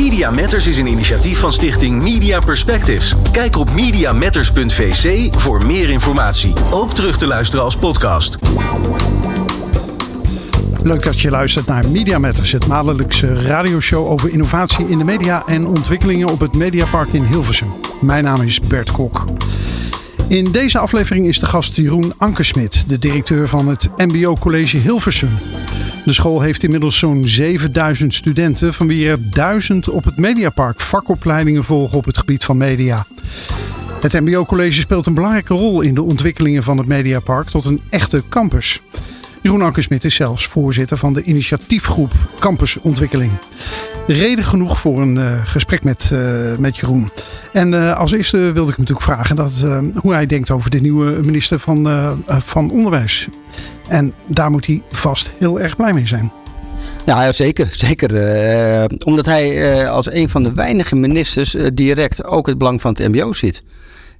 Media Matters is een initiatief van stichting Media Perspectives. Kijk op mediamatters.vc voor meer informatie. Ook terug te luisteren als podcast. Leuk dat je luistert naar Media Matters, het maandelijkse radioshow over innovatie in de media en ontwikkelingen op het Mediapark in Hilversum. Mijn naam is Bert Kok. In deze aflevering is de gast Jeroen Ankersmit, de directeur van het MBO College Hilversum. De school heeft inmiddels zo'n 7000 studenten, van wie er 1000 op het Mediapark vakopleidingen volgen op het gebied van media. Het MBO College speelt een belangrijke rol in de ontwikkelingen van het Mediapark tot een echte campus. Jeroen Ankersmit is zelfs voorzitter van de initiatiefgroep Campusontwikkeling. Reden genoeg voor een uh, gesprek met, uh, met Jeroen. En uh, als eerste wilde ik hem natuurlijk vragen dat, hoe hij denkt over de nieuwe minister van, van Onderwijs. En daar moet hij vast heel erg blij mee zijn. Ja, zeker. zeker. omdat hij als een van de weinige ministers direct ook het belang van het MBO ziet.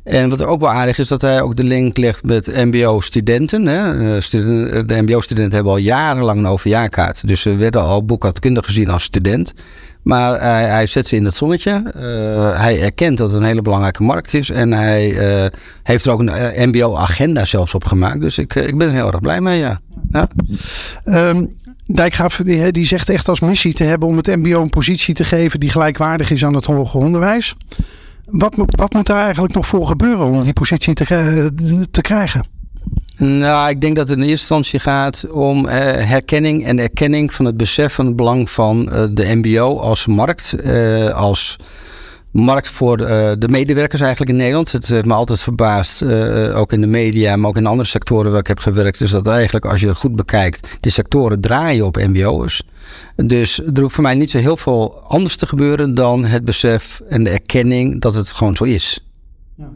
En wat ook wel aardig is, dat hij ook de link legt met MBO-studenten. Eh, de MBO-studenten hebben al jarenlang een overjaarkaart. Dus ze werden al boekhoudkundig gezien als student. Maar hij, hij, zet ze in het zonnetje. Uh, hij erkent dat het een hele belangrijke markt is. En hij uh, heeft er ook een MBO-agenda zelfs op gemaakt. Dus ik, ik ben er heel erg blij mee, ja. ja. Um, Dijkgraaf die, die zegt echt als missie te hebben om het MBO een positie te geven die gelijkwaardig is aan het hoger onderwijs. Wat, wat moet daar eigenlijk nog voor gebeuren om die positie te, te krijgen? Nou, ik denk dat het in eerste instantie gaat om uh, herkenning en erkenning van het besef van het belang van uh, de MBO als markt, uh, als markt voor de, de, medewerkers eigenlijk in Nederland. Het heeft me altijd verbaasd, ook in de media, maar ook in andere sectoren waar ik heb gewerkt, is dat eigenlijk als je het goed bekijkt, de sectoren draaien op MBO'ers. Dus er hoeft voor mij niet zo heel veel anders te gebeuren dan het besef en de erkenning dat het gewoon zo is. Ja.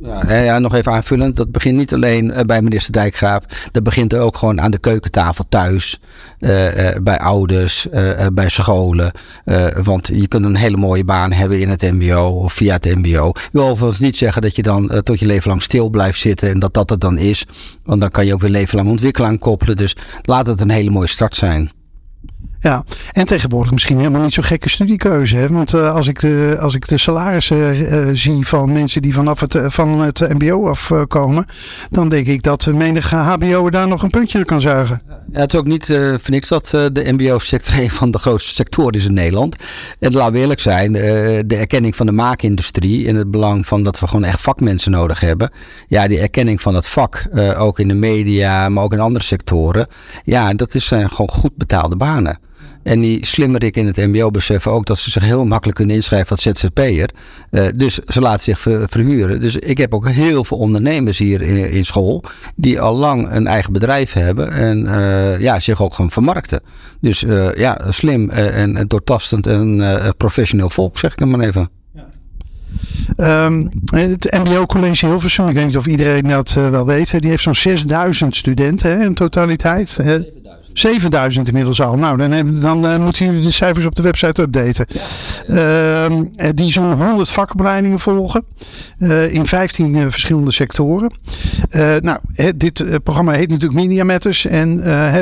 Ja, ja, nog even aanvullend. Dat begint niet alleen eh, bij minister Dijkgraaf. Dat begint ook gewoon aan de keukentafel thuis. Uh, uh, bij ouders, bij scholen. want je kunt een hele mooie baan hebben in het MBO of via het MBO. Ik wil overigens niet zeggen dat je dan tot je leven lang stil blijft zitten en dat dat het dan is. Want dan kan je ook weer leven lang ontwikkelen koppelen. Dus laat het een hele mooie start zijn. Ja, en tegenwoordig misschien helemaal niet zo'n gekke studiekeuze. Hè? Want uh, als, ik de, als ik de salarissen uh, zie van mensen die vanaf het, van het MBO afkomen, dan denk ik dat menige HBO daar nog een puntje kan zuigen. Ja, het is ook niet uh, voor niks dat de MBO-sector een van de grootste sectoren is in Nederland. En laten we eerlijk zijn, de erkenning van de maakindustrie en het belang van dat we gewoon echt vakmensen nodig hebben. Ja, die erkenning van het vak, ook in de media, maar ook in andere sectoren. Ja, dat is, gewoon goed betaalde banen. En die slimmerik in het mbo beseffen ook dat ze zich heel makkelijk kunnen inschrijven als ZZP'er. Uh, dus ze laten zich verhuren. Dus ik heb ook heel veel ondernemers hier in, in school die al lang een eigen bedrijf hebben en uh, ja, zich ook gewoon vermarkten. Dus uh, ja, slim en, en doortastend en professioneel volk, zeg ik dan maar even. Um, het MBO College Hilversum, ik weet niet of iedereen dat uh, wel weet, die heeft zo'n 6000 studenten hè, in totaliteit. 7000 inmiddels al. Nou, dan, dan uh, moeten jullie de cijfers op de website updaten. Ja. Uh, die zo'n 100 vakopleidingen volgen. Uh, in 15 verschillende sectoren. nou, dit programma heet natuurlijk Media Matters. En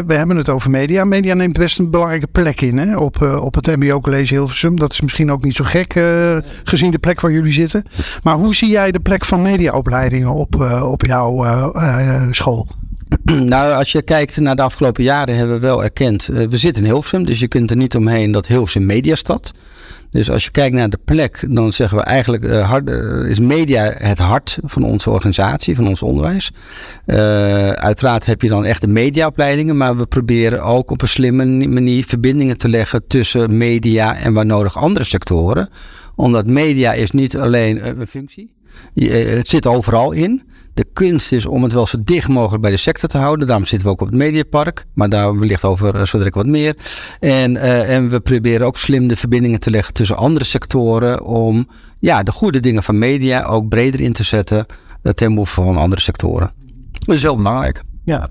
we hebben het over media. Media neemt best een belangrijke plek in hè, op, op het MBO College Hilversum. Dat is misschien ook niet zo gek gezien de plek waar jullie zitten. Maar hoe zie jij de plek van mediaopleidingen op, op jouw school? Nou, als je kijkt naar de afgelopen jaren hebben we wel erkend, uh, we zitten in Hilversum, dus je kunt er niet omheen dat Hilversum mediastad. Dus als je kijkt naar de plek, dan zeggen we eigenlijk uh, hard, uh, is media het hart van onze organisatie, van ons onderwijs. uiteraard heb je dan echt de mediaopleidingen, maar we proberen ook op een slimme manier verbindingen te leggen tussen media en waar nodig andere sectoren. Omdat media is niet alleen een functie, het zit overal in. De kunst is om het wel zo dicht mogelijk bij de sector te houden. Daarom zitten we ook op het Mediapark. Maar daar wellicht over uh, zo direct wat meer. En, uh, en we proberen ook slim de verbindingen te leggen tussen andere sectoren. Om ja, de goede dingen van media ook breder in te zetten. Uh, ten behoeve van andere sectoren. Dat is heel belangrijk. Ja.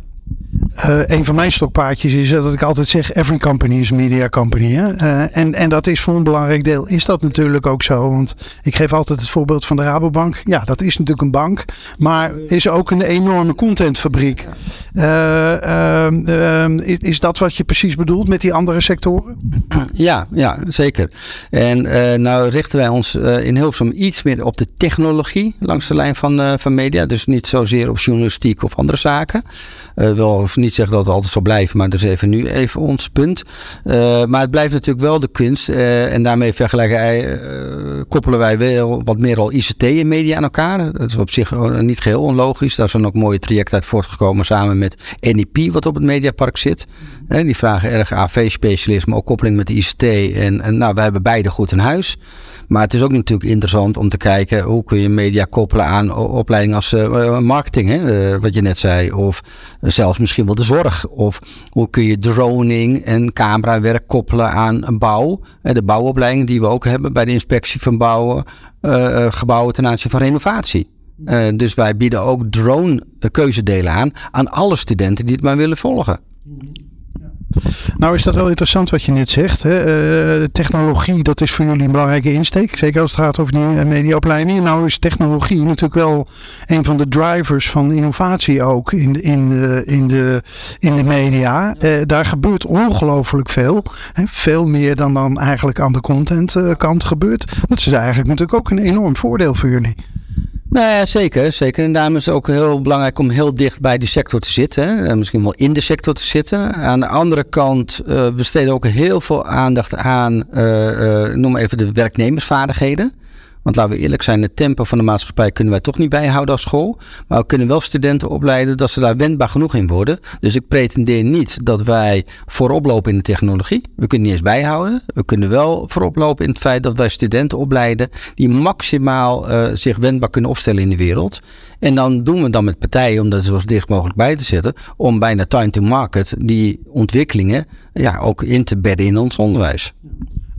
Uh, een van mijn stokpaardjes is dat ik altijd zeg: every company is media company. Hè? Uh, en, en dat is voor een belangrijk deel, is dat natuurlijk ook zo. Want ik geef altijd het voorbeeld van de Rabobank. Ja, dat is natuurlijk een bank, maar is ook een enorme contentfabriek. Uh, is, dat wat je precies bedoelt met die andere sectoren? Ja, ja zeker. En nou richten wij ons in Hilversum iets meer op de technologie langs de lijn van, van media. Dus niet zozeer op journalistiek of andere zaken. wel niet zeggen dat het altijd zal blijven, maar is even nu even ons punt. Uh, maar het blijft natuurlijk wel de kunst. Uh, en daarmee vergelijken, uh, koppelen wij wel wat meer al ICT en media aan elkaar. Dat is op zich niet geheel onlogisch. Daar zijn ook mooie trajecten uit voortgekomen samen met NEP, wat op het Mediapark zit. die vragen erg AV-specialisme, ook koppeling met de ICT. En, nou, wij hebben beide goed in huis. Maar het is ook natuurlijk interessant om te kijken hoe kun je media koppelen aan opleidingen als marketing, hè, wat je net zei. Of zelfs misschien wel de zorg. Of hoe kun je droning en camerawerk koppelen aan bouw. de bouwopleiding die we ook hebben bij de inspectie van bouwen, uh, gebouwen ten aanzien van renovatie. dus wij bieden ook drone keuzedelen aan aan alle studenten die het maar willen volgen. Nou is dat wel interessant wat je net zegt. Hè? Uh, technologie, dat is voor jullie een belangrijke insteek. Zeker als het gaat over die eh, mediaopleiding. Nou is technologie natuurlijk wel een van de drivers van innovatie ook in, in, de, in, de, in de media. Uh, daar gebeurt ongelooflijk veel. Hè? Veel meer dan dan eigenlijk aan de contentkant gebeurt. Dat is eigenlijk natuurlijk ook een enorm voordeel voor jullie. Nou ja, zeker, zeker. En daarom is het ook heel belangrijk om heel dicht bij die sector te zitten. Misschien wel in de sector te zitten. Aan de andere kant uh, besteden ook heel veel aandacht aan, uh, uh, noem even de werknemersvaardigheden. Want laten we eerlijk zijn, het tempo van de maatschappij kunnen wij toch niet bijhouden als school. Maar we kunnen wel studenten opleiden dat ze daar wendbaar genoeg in worden. Dus ik pretendeer niet dat wij voorop lopen in de technologie. We kunnen niet eens bijhouden. We kunnen wel voorop lopen in het feit dat wij studenten opleiden die maximaal uh, zich wendbaar kunnen opstellen in de wereld. En dan doen we dan met partijen om dat zo dicht mogelijk bij te zetten. Om bijna time to market die ontwikkelingen ja, ook in te bedden in ons onderwijs.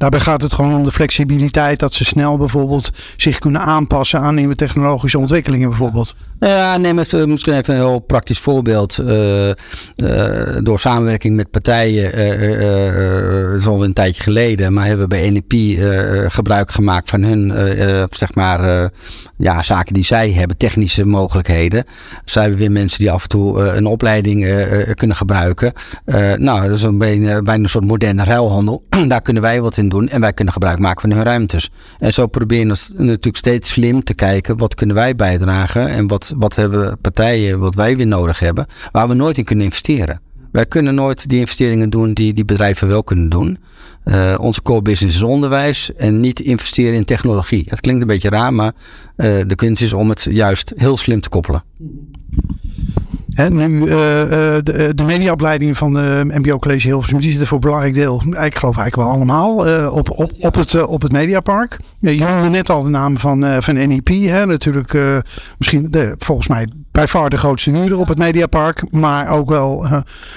Daarbij gaat het gewoon om de flexibiliteit dat ze snel bijvoorbeeld zich kunnen aanpassen aan nieuwe technologische ontwikkelingen bijvoorbeeld. Ja, neem even, misschien even een heel praktisch voorbeeld. Uh, uh, door samenwerking met partijen, uh, dat is al een tijdje geleden, maar hebben we bij NEP gebruik gemaakt van hun, zeg maar, ja, zaken die zij hebben, technische mogelijkheden. Zijn we weer mensen die af en toe een opleiding kunnen gebruiken. nou, dat is een bijna een soort moderne ruilhandel. Daar kunnen wij wat in doen en wij kunnen gebruik maken van hun ruimtes. En zo proberen we natuurlijk steeds slim te kijken, wat kunnen wij bijdragen en wat wat hebben partijen, wat wij weer nodig hebben, waar we nooit in kunnen investeren. Wij kunnen nooit die investeringen doen die die bedrijven wel kunnen doen. Uh, onze core business is onderwijs en niet investeren in technologie. Het klinkt een beetje raar, maar uh, de kunst is om het juist heel slim te koppelen. Nu, uh, de, de mediaopleidingen van de MBO College Hilversum, die zitten voor een belangrijk deel, ik geloof eigenlijk wel allemaal, op, op, op, het, op het Mediapark. je noemde net al de naam van, van NEP, hè, natuurlijk misschien de, volgens mij bij far de grootste huurder op het Mediapark, maar ook wel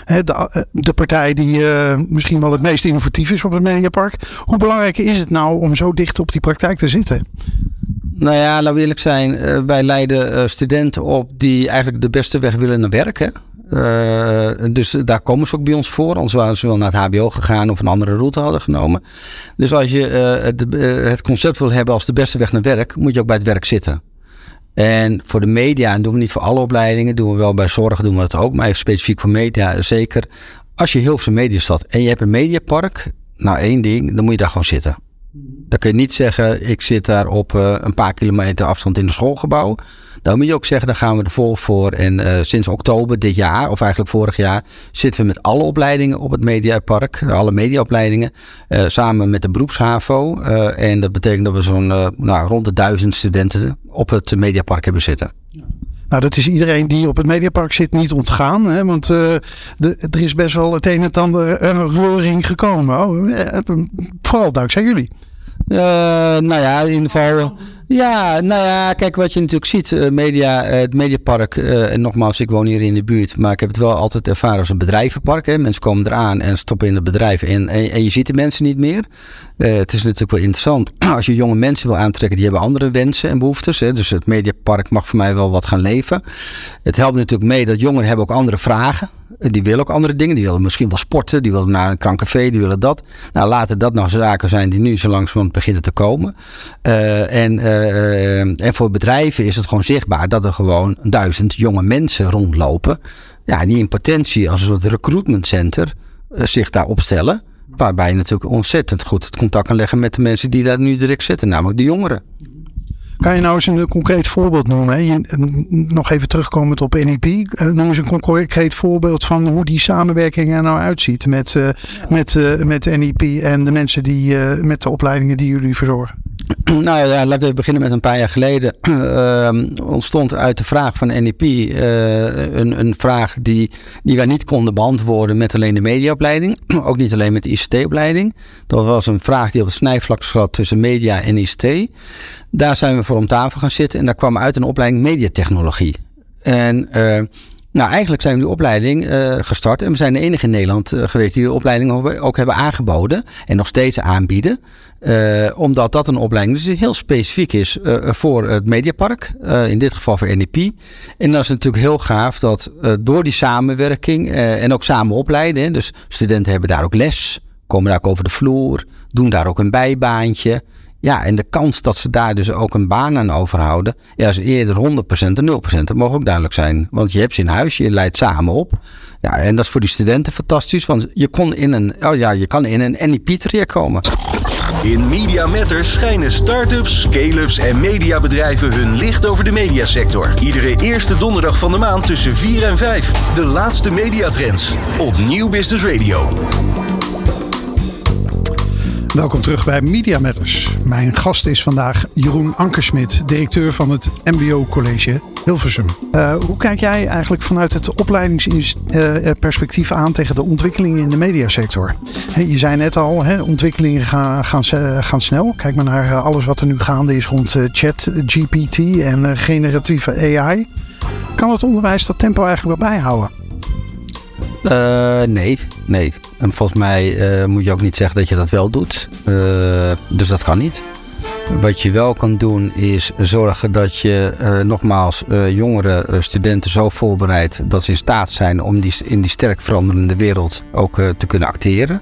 de, de partij die misschien wel het meest innovatief is op het Mediapark. Hoe belangrijk is het nou om zo dicht op die praktijk te zitten? Nou ja, laten eerlijk zijn. Uh, wij leiden uh, studenten op die eigenlijk de beste weg willen naar werk. Uh, dus daar komen ze ook bij ons voor. Anders waren ze wel naar het HBO gegaan of een andere route hadden genomen. Dus als je het, het concept wil hebben als de beste weg naar werk, moet je ook bij het werk zitten. En voor de media, en doen we niet voor alle opleidingen, doen we wel bij zorg, doen we dat ook, maar even specifiek voor media zeker. Als je heel veel mediastad en je hebt een mediapark, nou één ding, dan moet je daar gewoon zitten. Dan kun je niet zeggen, ik zit daar op uh, een paar kilometer afstand in een schoolgebouw. Dan moet je ook zeggen, daar gaan we er vol voor. En uh, sinds oktober dit jaar, of eigenlijk vorig jaar, zitten we met alle opleidingen op het Mediapark. Alle mediaopleidingen. Uh, samen met de beroepshavo. en dat betekent dat we zo'n nou, rond de duizend studenten op het Mediapark hebben zitten. Nou, dat is iedereen die op het Mediapark zit niet ontgaan. Hè? Want uh, de, er is best wel het een en ander een roering gekomen. Oh, vooral dankzij jullie. nou ja, in ieder geval. Ja, nou ja, kijk wat je natuurlijk ziet. Uh, media, uh, het Mediapark, uh, en nogmaals, ik woon hier in de buurt, maar ik heb het wel altijd ervaren als een bedrijvenpark. Mensen komen eraan en stoppen in het bedrijf in en, en je ziet de mensen niet meer. het is natuurlijk wel interessant. Als je jonge mensen wil aantrekken, die hebben andere wensen en behoeftes. Hè. Dus het Mediapark mag voor mij wel wat gaan leven. Het helpt natuurlijk mee dat jongeren hebben ook andere vragen. Die willen ook andere dingen. Die willen misschien wel sporten. Die willen naar een krankcafé. Die willen dat. Nou, laten dat nou zaken zijn die nu zo langzamerhand beginnen te komen. En, en voor bedrijven is het gewoon zichtbaar dat er gewoon duizend jonge mensen rondlopen. Ja, die in potentie als een soort recruitment center uh, zich daar opstellen. Waarbij je natuurlijk ontzettend goed het contact kan leggen met de mensen die daar nu direct zitten, namelijk de jongeren. Kan je nou eens een concreet voorbeeld noemen? Je, nog even terugkomend op NEP. Eh, noem eens een concreet voorbeeld van hoe die samenwerking er nou uitziet met, uh, met, uh, met NEP en de mensen die met de opleidingen die jullie verzorgen. Nou ja, laten we beginnen met een paar jaar geleden. Uh, ontstond uit de vraag van NEP een, een vraag die, die wij niet konden beantwoorden met alleen de mediaopleiding. Ook niet alleen met de ICT-opleiding. Dat was een vraag die op het snijvlak zat tussen media en ICT. Daar zijn we voor om tafel gaan zitten en daar kwam uit een opleiding mediatechnologie. En uh, nou, eigenlijk zijn we die opleiding uh, gestart en we zijn de enige in Nederland uh, geweest die de opleiding ook hebben aangeboden en nog steeds aanbieden. Uh, omdat dat een opleiding dus heel specifiek is voor het Mediapark, in dit geval voor NEP. En dat is natuurlijk heel gaaf dat door die samenwerking en ook samen opleiden, dus studenten hebben daar ook les, komen daar ook over de vloer, doen daar ook een bijbaantje. Ja, en de kans dat ze daar dus ook een baan aan overhouden, ja, is eerder 100% dan 0%. Dat mag ook duidelijk zijn. Want je hebt ze in huis, je leidt samen op. Ja, en dat is voor die studenten fantastisch, want je, kon in een, oh ja, je kan in een NEP-traject komen. In Media Matters schijnen start-ups, scale-ups en mediabedrijven hun licht over de mediasector. Iedere eerste donderdag van de maand tussen 4 en 5. De laatste mediatrends op Nieuw Business Radio. Welkom terug bij Media Matters. Mijn gast is vandaag Jeroen Ankersmit, directeur van het MBO College Hilversum. Uh, hoe kijk jij eigenlijk vanuit het opleidingsperspectief aan tegen de ontwikkelingen in de mediasector? Je zei net al, hè, ontwikkelingen gaan, gaan, gaan, snel. Kijk maar naar eh, alles wat er nu gaande is rond chat, GPT en generatieve AI. Kan het onderwijs dat tempo eigenlijk wel bijhouden? Uh, nee, nee. En volgens mij uh, moet je ook niet zeggen dat je dat wel doet. Uh, dus dat kan niet. Wat je wel kan doen is zorgen dat je nogmaals jongere studenten zo voorbereidt dat ze in staat zijn om die, in die sterk veranderende wereld ook te kunnen acteren.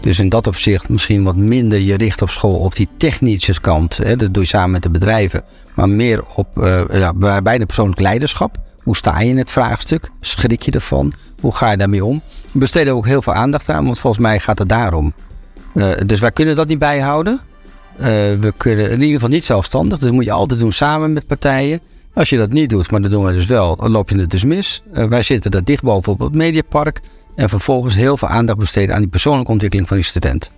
Dus in dat opzicht misschien wat minder je richt op school op die technische kant. Hè, dat doe je samen met de bedrijven. Maar meer op ja, bij de persoonlijk leiderschap. Hoe sta je in het vraagstuk? Schrik je ervan? Hoe ga je daarmee om? We besteden ook heel veel aandacht aan, want volgens mij gaat het daarom. Uh, dus wij kunnen dat niet bijhouden. Uh, we kunnen in ieder geval niet zelfstandig. Dus dat moet je altijd doen samen met partijen. Als je dat niet doet, maar dat doen we dus wel, dan loop je het dus mis. Uh, wij zitten daar dicht bovenop het Mediapark. En vervolgens heel veel aandacht besteden aan die persoonlijke ontwikkeling van die student.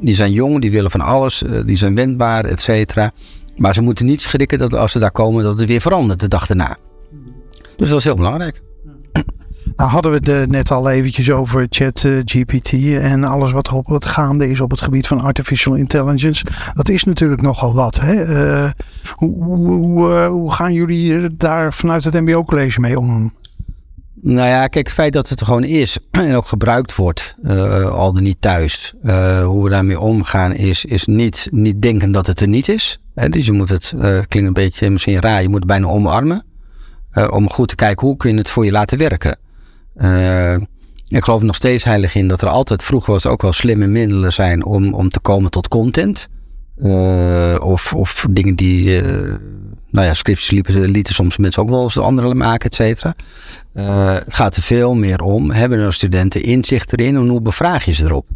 Die zijn jong, die willen van alles, die zijn wendbaar, et cetera. Maar ze moeten niet schrikken dat als ze daar komen, dat het weer verandert de dag daarna. Dus dat is heel belangrijk. Nou hadden we het net al eventjes over chat uh, GPT en alles wat er op het gaande is op het gebied van artificial intelligence. Dat is natuurlijk nogal wat. Hè? Uh, hoe, hoe, hoe, gaan jullie daar vanuit het MBO college mee om? Nou ja, kijk, het feit dat het er gewoon is en ook gebruikt wordt, al dan niet thuis. hoe we daarmee omgaan is, is niet, niet denken dat het er niet is. Hè? Dus je moet het, klinkt een beetje misschien raar, je moet het bijna omarmen. om goed te kijken hoe kun je het voor je laten werken. Uh, ik geloof nog steeds heilig in dat er altijd, vroeger was ook wel slimme middelen zijn om, om te komen tot content. Uh, of, of dingen die, uh, nou ja, scripts lieten, lieten soms mensen ook wel eens de anderen maken, et cetera. het gaat er veel meer om, hebben nou studenten inzicht erin en hoe bevraag je ze erop?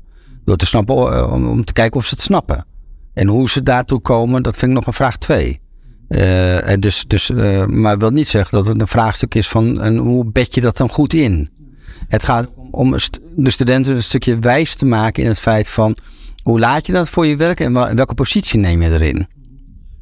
Door te snappen, om, om te kijken of ze het snappen. En hoe ze daartoe komen, dat vind ik nog een vraag twee. Uh, dus, dus, uh, maar wil niet zeggen dat het een vraagstuk is van en hoe bed je dat dan goed in. Het gaat om de studenten een stukje wijs te maken in het feit van hoe laat je dat voor je werk en welke positie neem je erin.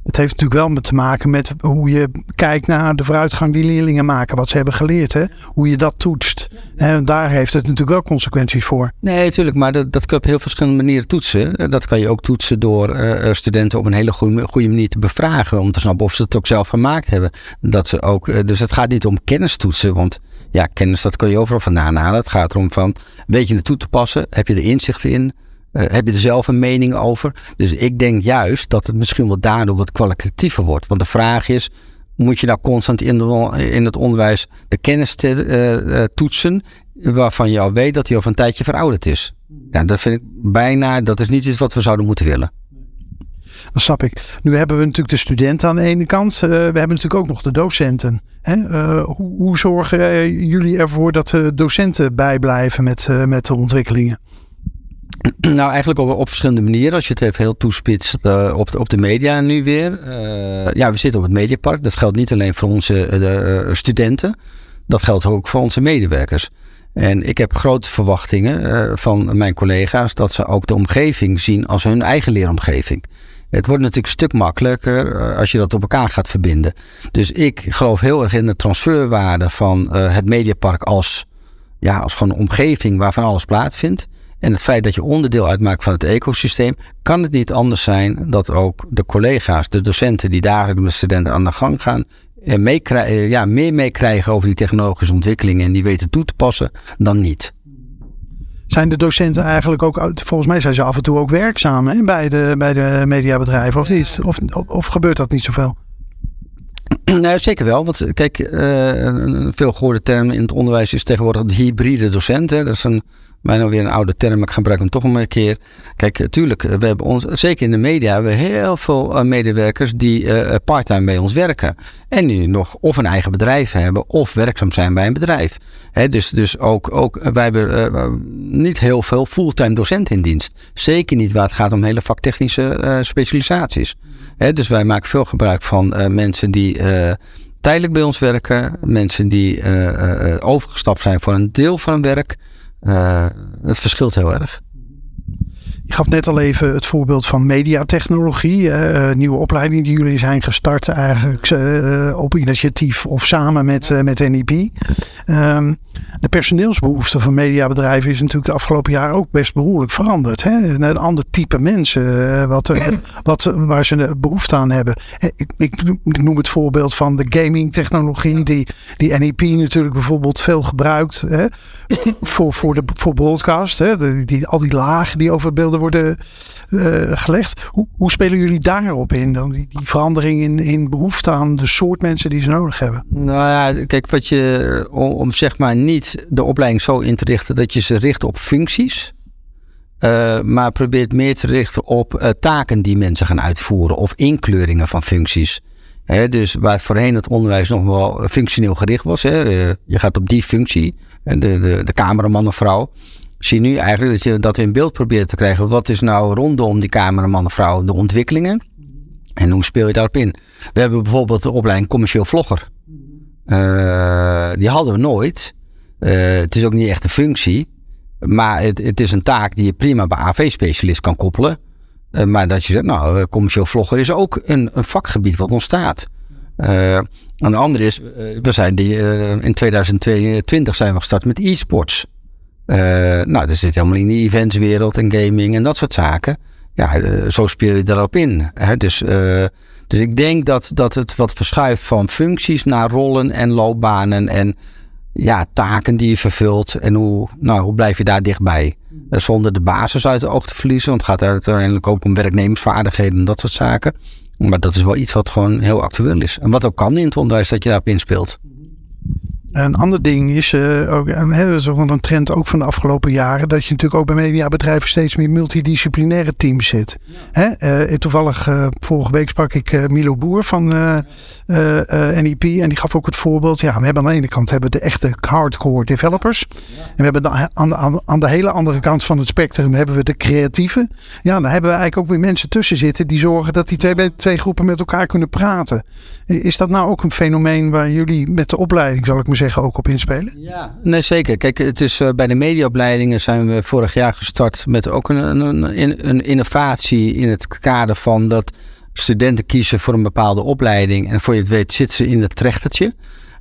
Het heeft natuurlijk wel te maken met hoe je kijkt naar de vooruitgang die leerlingen maken, wat ze hebben geleerd, hè? hoe je dat toetst. En daar heeft het natuurlijk wel consequenties voor. Nee, natuurlijk, maar dat, dat kun je op heel verschillende manieren toetsen. Dat kan je ook toetsen door uh, studenten op een hele goede, goede manier te bevragen, om te snappen of ze het ook zelf gemaakt hebben. Dat ze ook, uh, dus het gaat niet om kennis toetsen, want ja, kennis dat kun je overal vandaan halen. Het gaat erom van, weet je het toe te passen? Heb je er inzicht in? Uh, heb je er zelf een mening over? Dus ik denk juist dat het misschien wel daardoor wat kwalitatiever wordt. Want de vraag is, moet je nou constant in, in het onderwijs de kennis te, uh, uh, toetsen waarvan je al weet dat die over een tijdje verouderd is? Ja, dat vind ik bijna, dat is niet iets wat we zouden moeten willen. Dat snap ik. Nu hebben we natuurlijk de studenten aan de ene kant. We hebben natuurlijk ook nog de docenten. Hè? hoe, hoe, zorgen jullie ervoor dat de docenten bijblijven met, met de ontwikkelingen? Nou, eigenlijk op, op verschillende manieren. Als je het even heel toespitst uh, op, de, op de media nu weer. Uh, ja, we zitten op het Mediapark. Dat geldt niet alleen voor onze uh, studenten. Dat geldt ook voor onze medewerkers. En ik heb grote verwachtingen van mijn collega's dat ze ook de omgeving zien als hun eigen leeromgeving. Het wordt natuurlijk een stuk makkelijker als je dat op elkaar gaat verbinden. Dus ik geloof heel erg in de transferwaarde van het Mediapark als, ja, als gewoon een omgeving waarvan alles plaatsvindt. En het feit dat je onderdeel uitmaakt van het ecosysteem, kan het niet anders zijn dat ook de collega's, de docenten die dagelijks met studenten aan de gang gaan, meekrijgen, ja, meer meekrijgen over die technologische ontwikkelingen en die weten toe te passen dan niet. Zijn de docenten eigenlijk ook, volgens mij zijn ze af en toe ook werkzaam hè, bij, de, bij de mediabedrijven of niet? Of, of gebeurt dat niet zoveel? Nou, zeker wel. Want kijk, uh, een veel gehoorde term in het onderwijs is tegenwoordig de hybride docent. Hè. Dat is een bijna weer een oude term, maar ik gebruik hem toch nog een keer. Kijk, tuurlijk, we hebben ons, zeker in de media, we hebben heel veel eh, medewerkers die uh, parttime bij ons werken. En die nog of een eigen bedrijf hebben of werkzaam zijn bij een bedrijf. Dus, dus ook, ook wij hebben niet heel veel fulltime docenten in dienst. Zeker niet waar het gaat om hele vaktechnische specialisaties. Dus wij maken veel gebruik van mensen die tijdelijk bij ons werken. Mensen die overgestapt zijn voor een deel van hun werk. Uh, het verschilt heel erg. Je gaf net al even het voorbeeld van mediatechnologie. Uh, nieuwe opleiding die jullie zijn gestart eigenlijk uh, op initiatief of samen met, uh, met NIP. Um, de personeelsbehoefte van mediabedrijven is natuurlijk de afgelopen jaren ook best behoorlijk veranderd. Hè? Een ander type mensen wat, wat, waar ze behoefte aan hebben. Ik, ik, ik, noem het voorbeeld van de gaming technologie die, die NIP natuurlijk bijvoorbeeld veel gebruikt hè? voor, voor, de, voor broadcast. Hè? Die, al die lagen die over beelden worden uh, gelegd. Hoe, hoe, spelen jullie daarop in? Dan die, die verandering in, in behoefte aan de soort mensen die ze nodig hebben? Nou ja, kijk, wat je om, zeg maar niet de opleiding zo in te richten dat je ze richt op functies. Uh, maar probeert meer te richten op uh, taken die mensen gaan uitvoeren of inkleuringen van functies. Dus waar voorheen het onderwijs nog wel functioneel gericht was. Je gaat op die functie, de, de, de cameraman of vrouw zie nu eigenlijk dat je dat in beeld probeert te krijgen. Wat is nou rondom die cameraman of vrouw de ontwikkelingen? En hoe speel je daarop in? We hebben bijvoorbeeld de opleiding commercieel vlogger. Uh, die hadden we nooit. Uh, het is ook niet echt een functie. Maar het, het is een taak die je prima bij AV-specialist kan koppelen. Uh, maar dat je zegt, nou, commercieel vlogger is ook een, een vakgebied wat ontstaat. en de andere is, we zijn die, in 2022 zijn we gestart met e-sports. Uh, nou, dat zit helemaal in die eventswereld en gaming en dat soort zaken. Ja, uh, zo speel je daarop in. Hè? Dus, uh, dus ik denk dat, dat het wat verschuift van functies naar rollen en loopbanen en ja, taken die je vervult. En hoe, nou, hoe blijf je daar dichtbij? zonder de basis uit de oog te verliezen. Want het gaat uiteindelijk ook om werknemersvaardigheden en dat soort zaken. Maar dat is wel iets wat gewoon heel actueel is. En wat ook kan in het onderwijs dat je daarop inspeelt. Een ander ding is uh, ook, en dat is een trend ook van de afgelopen jaren, dat je natuurlijk ook bij mediabedrijven steeds meer multidisciplinaire teams zit. Hè? Uh, toevallig uh, vorige week sprak ik Milo Boer van NEP en die gaf ook het voorbeeld. Ja, we hebben aan de ene kant hebben de echte hardcore developers. En we hebben de, aan, de, aan de hele andere kant van het spectrum hebben we de creatieve. Ja, dan hebben we eigenlijk ook weer mensen tussen zitten die zorgen dat die twee, twee groepen met elkaar kunnen praten. Is dat nou ook een fenomeen waar jullie met de opleiding, zal ik maar zeggen, ook op inspelen? Ja, nee zeker. Kijk, het is uh, bij de mediaopleidingen zijn we vorig jaar gestart met ook een, een, een innovatie in het kader van dat studenten kiezen voor een bepaalde opleiding en voor je het weet zitten ze in het trechtertje.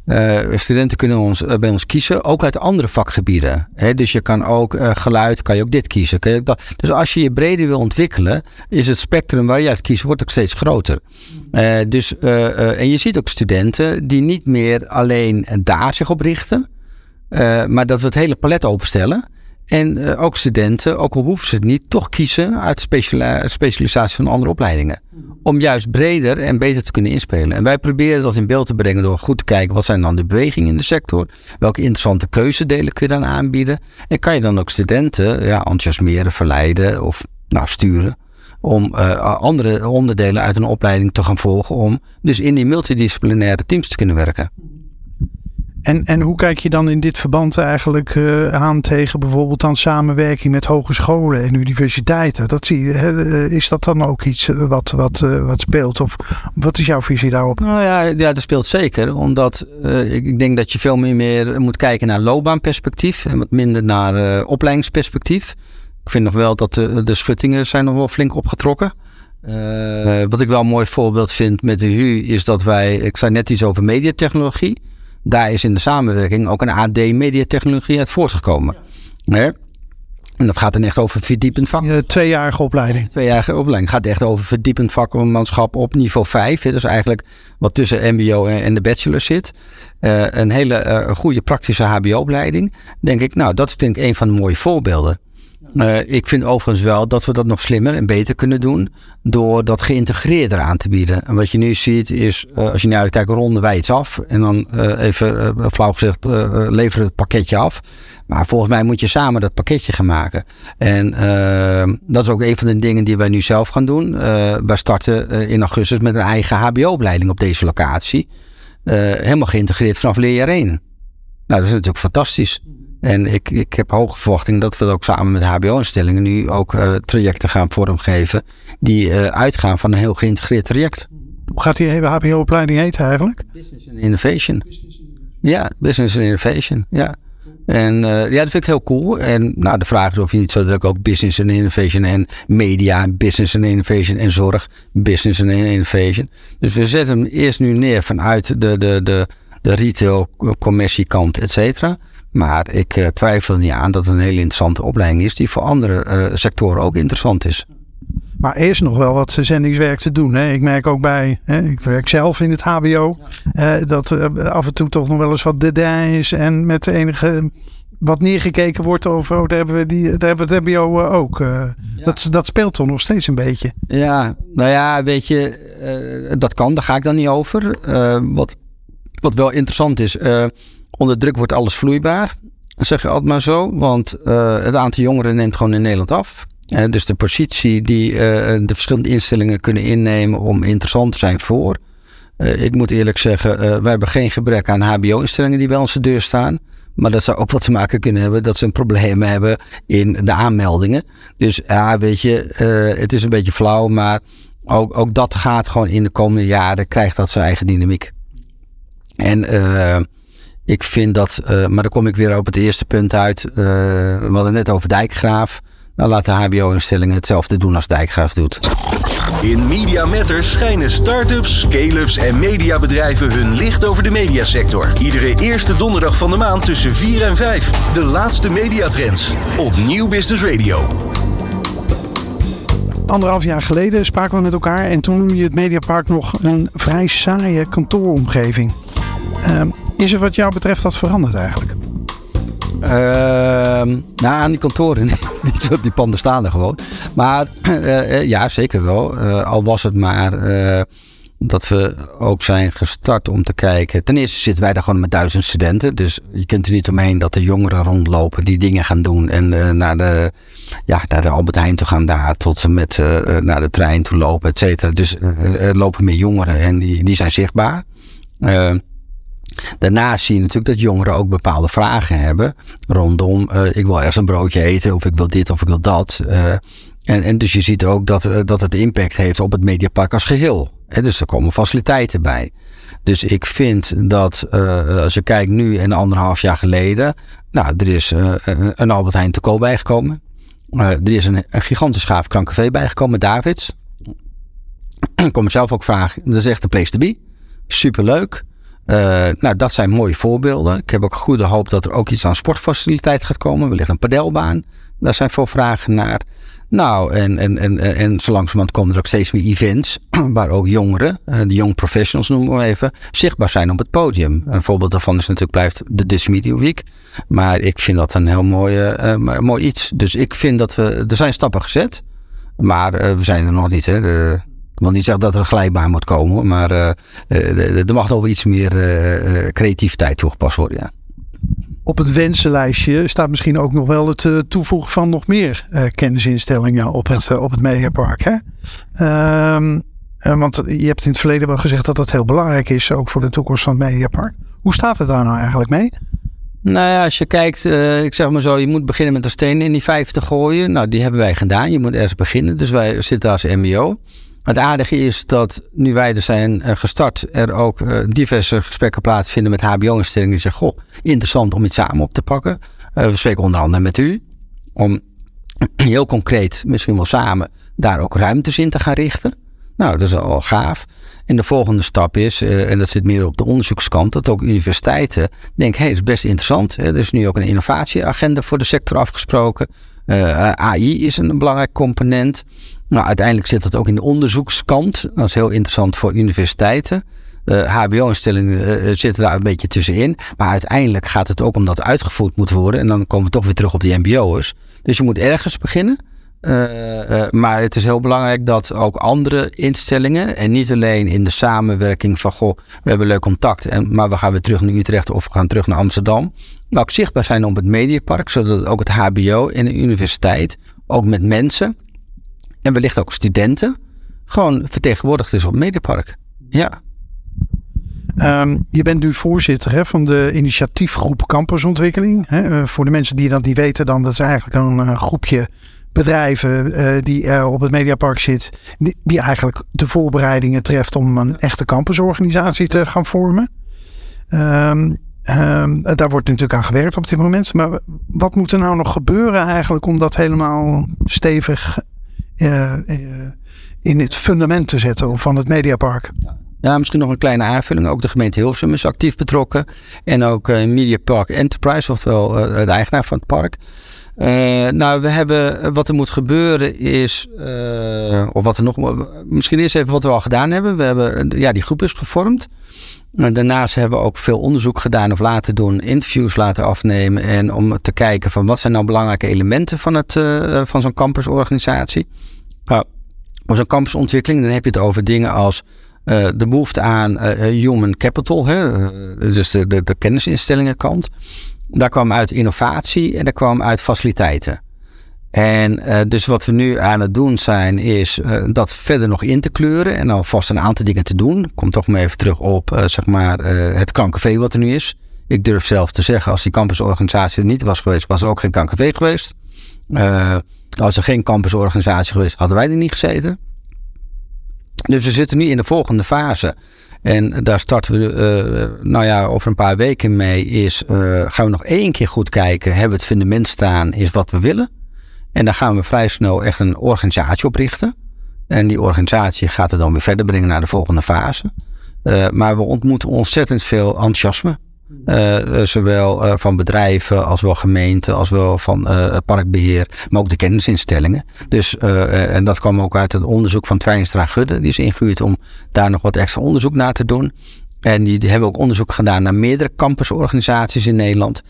Uh, studenten kunnen ons, uh, bij ons kiezen, ook uit andere vakgebieden. Hè? Dus je kan ook uh, geluid, kan je ook dit kiezen. Kan je dat? Dus als je je breder wil ontwikkelen, is het spectrum waar je uit kiest, wordt ook steeds groter. dus, en je ziet ook studenten die niet meer alleen daar zich op richten, maar dat we het hele palet openstellen. En uh, ook studenten, ook al hoeven ze het niet, toch kiezen uit speciali specialisatie van andere opleidingen. Om juist breder en beter te kunnen inspelen. En wij proberen dat in beeld te brengen door goed te kijken wat zijn dan de bewegingen in de sector. Welke interessante keuzedelen kun je dan aanbieden. En kan je dan ook studenten ja, enthousiasmeren, verleiden of nou, sturen. Om uh, andere onderdelen uit een opleiding te gaan volgen. Om dus in die multidisciplinaire teams te kunnen werken. En, en hoe kijk je dan in dit verband eigenlijk uh, aan tegen bijvoorbeeld dan samenwerking met hogescholen en universiteiten? Dat zie je, hè? is dat dan ook iets eh, wat, wat, uh, wat speelt? Of wat is jouw visie daarop? Nou ja, ja dat speelt zeker. Omdat uh, ik denk dat je veel meer, meer moet kijken naar loopbaanperspectief en wat minder naar opleidingsperspectief. Ik vind nog wel dat de, de schuttingen zijn nog wel flink opgetrokken. wat ik wel een mooi voorbeeld vind met de HU is dat wij, ik zei net iets over mediatechnologie daar is in de samenwerking ook een AD mediatechnologie uit voortgekomen. Ja. En dat gaat dan echt over verdiepend vak. Een tweejarige opleiding. Tweejarige opleiding. gaat echt over verdiepend vakmanschap op niveau 5. Dus eigenlijk wat tussen MBO en de bachelor zit. Uh, een hele uh, goede praktische HBO-opleiding. Denk ik, nou, dat vind ik een van de mooie voorbeelden. Uh, ik vind overigens wel dat we dat nog slimmer en beter kunnen doen door dat geïntegreerder aan te bieden. En wat je nu ziet is, uh, als je nu uitkijkt, ronden wij iets af en dan uh, even flauw gezegd leveren het pakketje af. Maar volgens mij moet je samen dat pakketje gaan maken. En dat is ook een van de dingen die wij nu zelf gaan doen. wij starten in augustus met een eigen HBO-opleiding op deze locatie. helemaal geïntegreerd vanaf leerjaar 1. Nou, dat is natuurlijk fantastisch. En ik, ik heb hoge verwachtingen dat we ook samen met HBO-instellingen nu ook uh, trajecten gaan vormgeven die uh, uitgaan van een heel geïntegreerd traject. Hoe gaat die HBO-opleiding heten eigenlijk? Business and Innovation. Ja, Business and Innovation, ja. En uh, ja, dat vind ik heel cool. En nou, de vraag is of je niet zo druk ook business and innovation en media, business and innovation en zorg, business and innovation. Dus we zetten hem eerst nu neer vanuit de, de, de, de retail, commerciekant, et cetera. Maar ik uh, twijfel niet aan dat het een hele interessante opleiding is, die voor andere uh, sectoren ook interessant is. Maar er is nog wel wat zendingswerk te doen. Hè? Ik merk ook bij, hè, ik werk zelf in het HBO, ja. uh, dat af en toe toch nog wel eens wat details en met enige wat neergekeken wordt over, oh, daar hebben we, die, daar hebben we het HBO ook. Ja. dat, dat speelt toch nog steeds een beetje. Ja, nou ja, weet je, dat kan, daar ga ik dan niet over. wat, wat wel interessant is, Onder druk wordt alles vloeibaar, zeg je altijd maar zo. Want uh, het aantal jongeren neemt gewoon in Nederland af. Uh, dus de positie die uh, de verschillende instellingen kunnen innemen om interessant te zijn voor. ik moet eerlijk zeggen, wij hebben geen gebrek aan HBO-instellingen die bij onze deur staan. Maar dat zou ook wat te maken kunnen hebben dat ze een probleem hebben in de aanmeldingen. Dus ja, weet je, het is een beetje flauw, maar ook, ook dat gaat gewoon in de komende jaren, krijgt dat zijn eigen dynamiek. En ik vind dat, uh, maar dan kom ik weer op het eerste punt uit. Uh, we hadden net over Dijkgraaf. Nou, laat de HBO-instellingen hetzelfde doen als Dijkgraaf doet. In Media Matters schijnen start-ups, scale-ups en mediabedrijven hun licht over de mediasector. Iedere eerste donderdag van de maand tussen 4 en 5. De laatste mediatrends op Nieuw Business Radio. Anderhalf jaar geleden spraken we met elkaar en toen noemde je het Mediapark nog een vrij saaie kantooromgeving. Uh, is er wat jou betreft dat veranderd eigenlijk? Uh, nou, aan die kantoren niet. die panden staan er gewoon. Maar uh, ja, zeker wel. Uh, al was het maar dat we ook zijn gestart om te kijken. Ten eerste zitten wij daar gewoon met duizend studenten. Dus je kunt er niet omheen dat de jongeren rondlopen die dingen gaan doen. En naar, de, ja, naar de Albert Heijn toe gaan daar. Tot ze met naar de trein toe lopen, et cetera. Dus er lopen meer jongeren en die, die zijn zichtbaar. Daarnaast zie je natuurlijk dat jongeren ook bepaalde vragen hebben rondom uh, ik wil ergens een broodje eten of ik wil dit of ik wil dat. Uh, en, en dus je ziet ook dat, uh, dat het impact heeft op het mediapark als geheel. He, dus er komen faciliteiten bij. Dus ik vind dat als je kijkt nu en anderhalf jaar geleden, nou, er is een Albert Heijn te koop bijgekomen. er is een, een gigantisch gaaf krankcafé bijgekomen, Davids. ik kom mezelf ook vragen. Dat is echt de place to be. Superleuk. Uh, nou, dat zijn mooie voorbeelden. Ik heb ook goede hoop dat er ook iets aan sportfaciliteit gaat komen. Wellicht een padelbaan. Daar zijn veel vragen naar. Nou, en, en, en, en zo langzamerhand komen er ook steeds meer events waar ook jongeren, eh, de young professionals noemen we even, zichtbaar zijn op het podium. Een voorbeeld daarvan is natuurlijk blijft de Disney Media Week. Maar ik vind dat een heel mooi, uh, mooi iets. Dus ik vind dat we, er zijn stappen gezet, maar we zijn er nog niet. Hè. Ik wil niet zeggen dat er een glijbaan moet komen, maar er mag nog wel iets meer creativiteit toegepast worden. Ja op het wensenlijstje staat misschien ook nog wel het uh, toevoegen van nog meer uh, kennisinstellingen op het, uh, op het Mediapark. Hè? Ehm, want je hebt in het verleden wel gezegd dat dat heel belangrijk is, ook voor de toekomst van het Mediapark. Hoe staat het daar nou eigenlijk mee? Nou ja, als je kijkt, ik zeg maar zo, je moet beginnen met een steen in die vijf te gooien. Nou, die hebben wij gedaan. Je moet ergens beginnen. Dus wij zitten als MBO. Het aardige is dat nu wij er zijn eh, gestart, er ook eh, diverse gesprekken plaatsvinden met HBO-instellingen die zeggen: Goh, interessant om iets samen op te pakken. Eh, we spreken onder andere met u om heel concreet, misschien wel samen, daar ook ruimtes in te gaan richten. Nou, dat is al gaaf. En de volgende stap is, en dat zit meer op de onderzoekskant, dat ook universiteiten denken: hé, hey, dat is best interessant. Er is nu ook een innovatieagenda voor de sector afgesproken. AI is een belangrijk component. Nou, uiteindelijk zit het ook in de onderzoekskant. Dat is heel interessant voor universiteiten. HBO-instellingen uh, zitten daar een beetje tussenin. Maar uiteindelijk gaat het ook om dat uitgevoerd moet worden. En dan komen we toch weer terug op die MBO'ers. Dus je moet ergens beginnen. Maar het is heel belangrijk dat ook andere instellingen, en niet alleen in de samenwerking van, goh, we hebben leuk contact, en, maar we gaan weer terug naar Utrecht of we gaan terug naar Amsterdam, maar ook zichtbaar zijn op het Mediapark, zodat ook het HBO en de universiteit, ook met mensen, en wellicht ook studenten gewoon vertegenwoordigd is op Mediapark. Ja. Um, je bent nu voorzitter hè, van de initiatiefgroep Campusontwikkeling. Hè. Uh, voor de mensen die dat niet weten, dan dat is eigenlijk een uh, groepje bedrijven uh, die op het Mediapark zit. Die, eigenlijk de voorbereidingen treft om een echte campusorganisatie te gaan vormen. Um, um, daar wordt natuurlijk aan gewerkt op dit moment. Maar wat moet er nou nog gebeuren eigenlijk om dat helemaal stevig in het fundament te zetten van het Mediapark. Ja. Ja, misschien nog een kleine aanvulling. Ook de gemeente Hilversum is actief betrokken. En ook uh, Media Park Enterprise, oftewel uh, de eigenaar van het park. Uh, nou, we hebben, wat er moet gebeuren is, of wat er nog, misschien eerst even wat we al gedaan hebben. We hebben, ja, die groep is gevormd. Daarnaast hebben we ook veel onderzoek gedaan of laten doen, interviews laten afnemen. En om te kijken van wat zijn nou belangrijke elementen van, het, uh, van zo'n campusorganisatie. Nou, voor zo'n campusontwikkeling, dan heb je het over dingen als uh, de behoefte aan uh, human capital, hè? dus de, de, de kennisinstellingenkant. Daar kwam uit innovatie en daar kwam uit faciliteiten. En uh, dus wat we nu aan het doen zijn, is uh, dat verder nog in te kleuren en alvast een aantal dingen te doen. Kom toch maar even terug op uh, zeg maar, het kankervee wat er nu is. Ik durf zelf te zeggen, als die campusorganisatie er niet was geweest, was er ook geen kankervee geweest. als er geen campusorganisatie geweest, hadden wij er niet gezeten. Dus we zitten nu in de volgende fase. En daar starten we, nou ja, over een paar weken mee. Is, gaan we nog één keer goed kijken. Hebben we het fundament staan, is wat we willen. En dan gaan we vrij snel echt een organisatie oprichten. En die organisatie gaat het dan weer verder brengen naar de volgende fase. Uh, maar we ontmoeten ontzettend veel enthousiasme. Uh, zowel uh, van bedrijven als wel gemeenten, als wel van parkbeheer, maar ook de kennisinstellingen. Dus, en dat kwam ook uit het onderzoek van Twijnstra Gudde. Die is ingehuurd om daar nog wat extra onderzoek naar te doen. En die hebben ook onderzoek gedaan naar meerdere campusorganisaties in Nederland.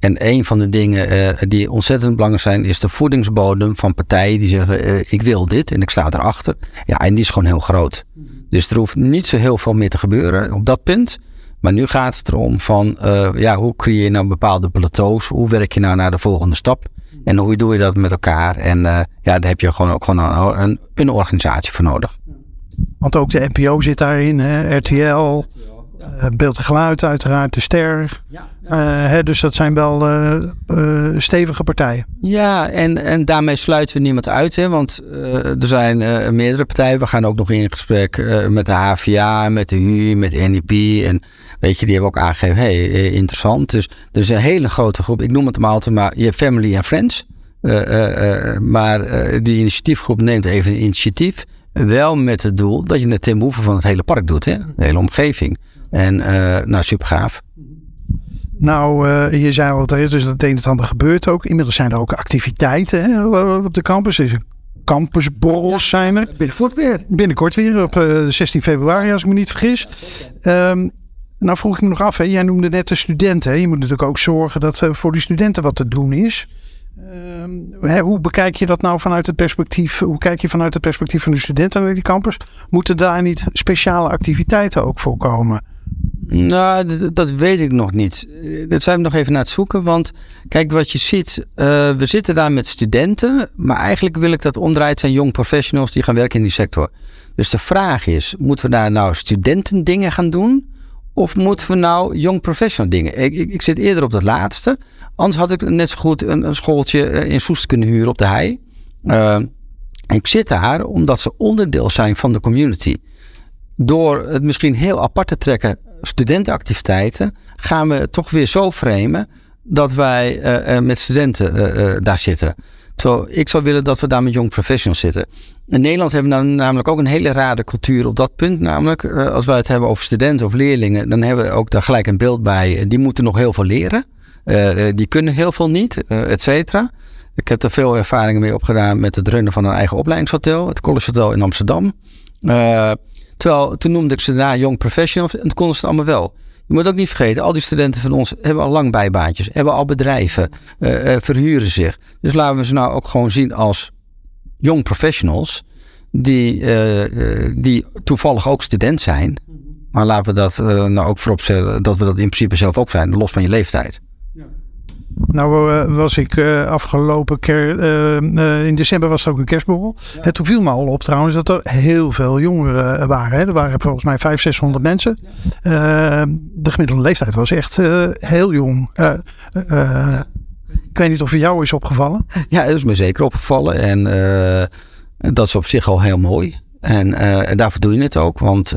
En een van de dingen uh, die ontzettend belangrijk zijn, is de voedingsbodem van partijen die zeggen: uh, Ik wil dit en ik sta erachter. Ja, en die is gewoon heel groot. Dus er hoeft niet zo heel veel meer te gebeuren op dat punt. Maar nu gaat het erom van, uh, ja, hoe creëer je nou bepaalde plateaus? Hoe werk je nou naar de volgende stap? En hoe doe je dat met elkaar? En ja, daar heb je gewoon ook gewoon een, een, organisatie voor nodig. Want ook de NPO zit daarin, hè? RTL. Uh, beeld en geluid uiteraard, de ster. Ja, ja. Uh, hè, dus dat zijn wel uh, stevige partijen. Ja, en, en daarmee sluiten we niemand uit. Hè, want er zijn meerdere partijen. We gaan ook nog in gesprek met de HVA, met de HU, met de NIP. En weet je, die hebben ook aangegeven, hey, interessant. Dus er is een hele grote groep. Ik noem het maar altijd maar je family en friends. maar die initiatiefgroep neemt even een initiatief Wel met het doel dat je het ten behoeve van het hele park doet, hè? de hele omgeving. En nou, super gaaf. Nou, uh, je zei al, dus dat het een en ander gebeurt ook. Inmiddels zijn er ook activiteiten hè, op de campus. Er campusborrels zijn er. Binnenkort weer. Binnenkort weer, op uh, 16 februari als ik me niet vergis. Um, nou vroeg ik me nog af, hè, jij noemde net de studenten. Hè. Je moet natuurlijk ook zorgen dat uh, voor die studenten wat te doen is. Um, hè, hoe bekijk je dat nou vanuit het perspectief? Hoe kijk je vanuit het perspectief van de studenten naar die campus? Moeten daar niet speciale activiteiten ook voor komen? Nou, dat, weet ik nog niet. Dat zijn we nog even naar het zoeken. Want kijk, wat je ziet, uh, we zitten daar met studenten. Maar eigenlijk wil ik dat omdraaien zijn jong professionals die gaan werken in die sector. Dus de vraag is, moeten we daar nou studentendingen gaan doen? Of moeten we nou jong professional dingen? Ik, ik, ik, zit eerder op dat laatste. Anders had ik net zo goed een, schooltje eh, in Soest kunnen huren op de hei. Uh, ik zit daar omdat ze onderdeel zijn van de community. Door het misschien heel apart te trekken, studentenactiviteiten, gaan we toch weer zo framen dat wij uh, met studenten uh, daar zitten. Terwijl ik zou willen dat we daar met jong professionals zitten. In Nederland hebben we nou namelijk ook een hele rare cultuur op dat punt. Namelijk, als wij het hebben over studenten of leerlingen, dan hebben we ook daar gelijk een beeld bij. Die moeten nog heel veel leren. die kunnen heel veel niet, et cetera. Ik heb er veel ervaringen mee opgedaan met het runnen van een eigen opleidingshotel, het College Hotel in Amsterdam. Terwijl toen noemde ik ze daarna young professionals en toen konden ze het allemaal wel. Je moet ook niet vergeten, al die studenten van ons hebben al lang bijbaantjes, hebben al bedrijven, uh, uh, verhuren zich. Dus laten we ze nou ook gewoon zien als young professionals die, uh, die toevallig ook student zijn. Maar laten we dat nou ook voorop zetten dat we dat in principe zelf ook zijn, los van je leeftijd. Nou uh, was ik uh, afgelopen keer, uh, in december was er ook een kerstborrel. Ja. En toen viel me al op trouwens dat er heel veel jongeren waren. Hè. Er waren volgens mij 500, 600 mensen. de gemiddelde leeftijd was echt heel jong. ik weet niet of het jou is opgevallen. Ja, dat is me zeker opgevallen. En dat is op zich al heel mooi. En, en daarvoor doe je het ook. Want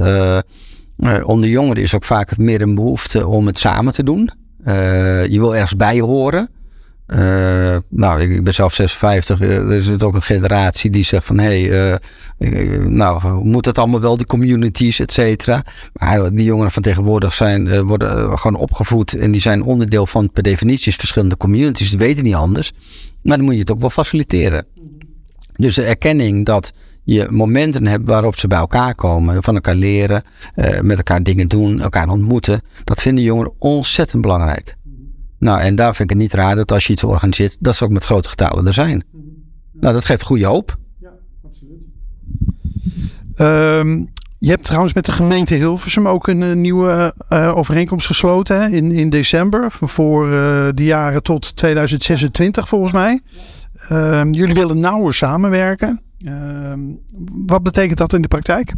onder jongeren is ook vaak meer een behoefte om het samen te doen. Uh, je wil ergens bij horen. Uh, nou, ik, ben zelf 56. Uh, eh, er zit ook een generatie die zegt van... hé, hey, nou, moet het allemaal wel, die communities, et cetera. Maar die jongeren van tegenwoordig zijn, worden gewoon opgevoed... en die zijn onderdeel van per definitie verschillende communities. Die weten niet anders. Maar dan moet je het ook wel faciliteren. Dus de erkenning dat je momenten hebt waarop ze bij elkaar komen, van elkaar leren, uh, met elkaar dingen doen, elkaar ontmoeten. Dat vinden jongeren ontzettend belangrijk. Nou, en daar vind ik het niet raar dat als je iets organiseert, dat ze ook met grote getalen er zijn. Nou, dat geeft goede hoop. Ja, absoluut. Um, je hebt trouwens met de gemeente Hilversum ook een, een nieuwe uh, overeenkomst gesloten? In, in december voor de jaren tot 2026 volgens mij. Uh, jullie willen nauwer samenwerken. Ehm, wat betekent dat in de praktijk?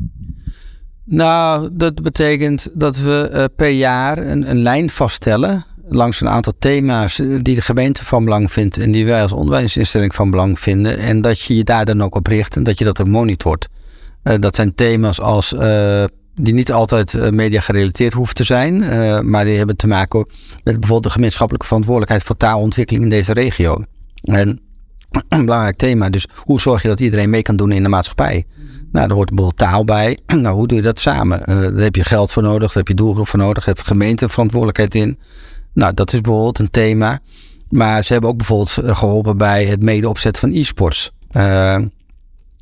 Nou, dat betekent dat we uh, per jaar een, een, lijn vaststellen langs een aantal thema's eh, die de gemeente van belang vindt en die wij als onderwijsinstelling van belang vinden. En dat je je daar dan ook op richt en dat je dat ook monitort. Uh, dat zijn thema's als die niet altijd media gerelateerd hoeven te zijn, maar die hebben te maken met bijvoorbeeld de gemeenschappelijke verantwoordelijkheid voor taalontwikkeling in deze regio. En een belangrijk thema. Dus hoe zorg je dat iedereen mee kan doen in de maatschappij? Nou, daar hoort bijvoorbeeld taal bij. Nou, hoe doe je dat samen? Uh, daar heb je geld voor nodig, daar heb je doelgroep voor nodig, daar heeft gemeente verantwoordelijkheid in. Nou, dat is bijvoorbeeld een thema. Maar ze hebben ook bijvoorbeeld eh, geholpen bij het mede opzetten van e-sports. Uh,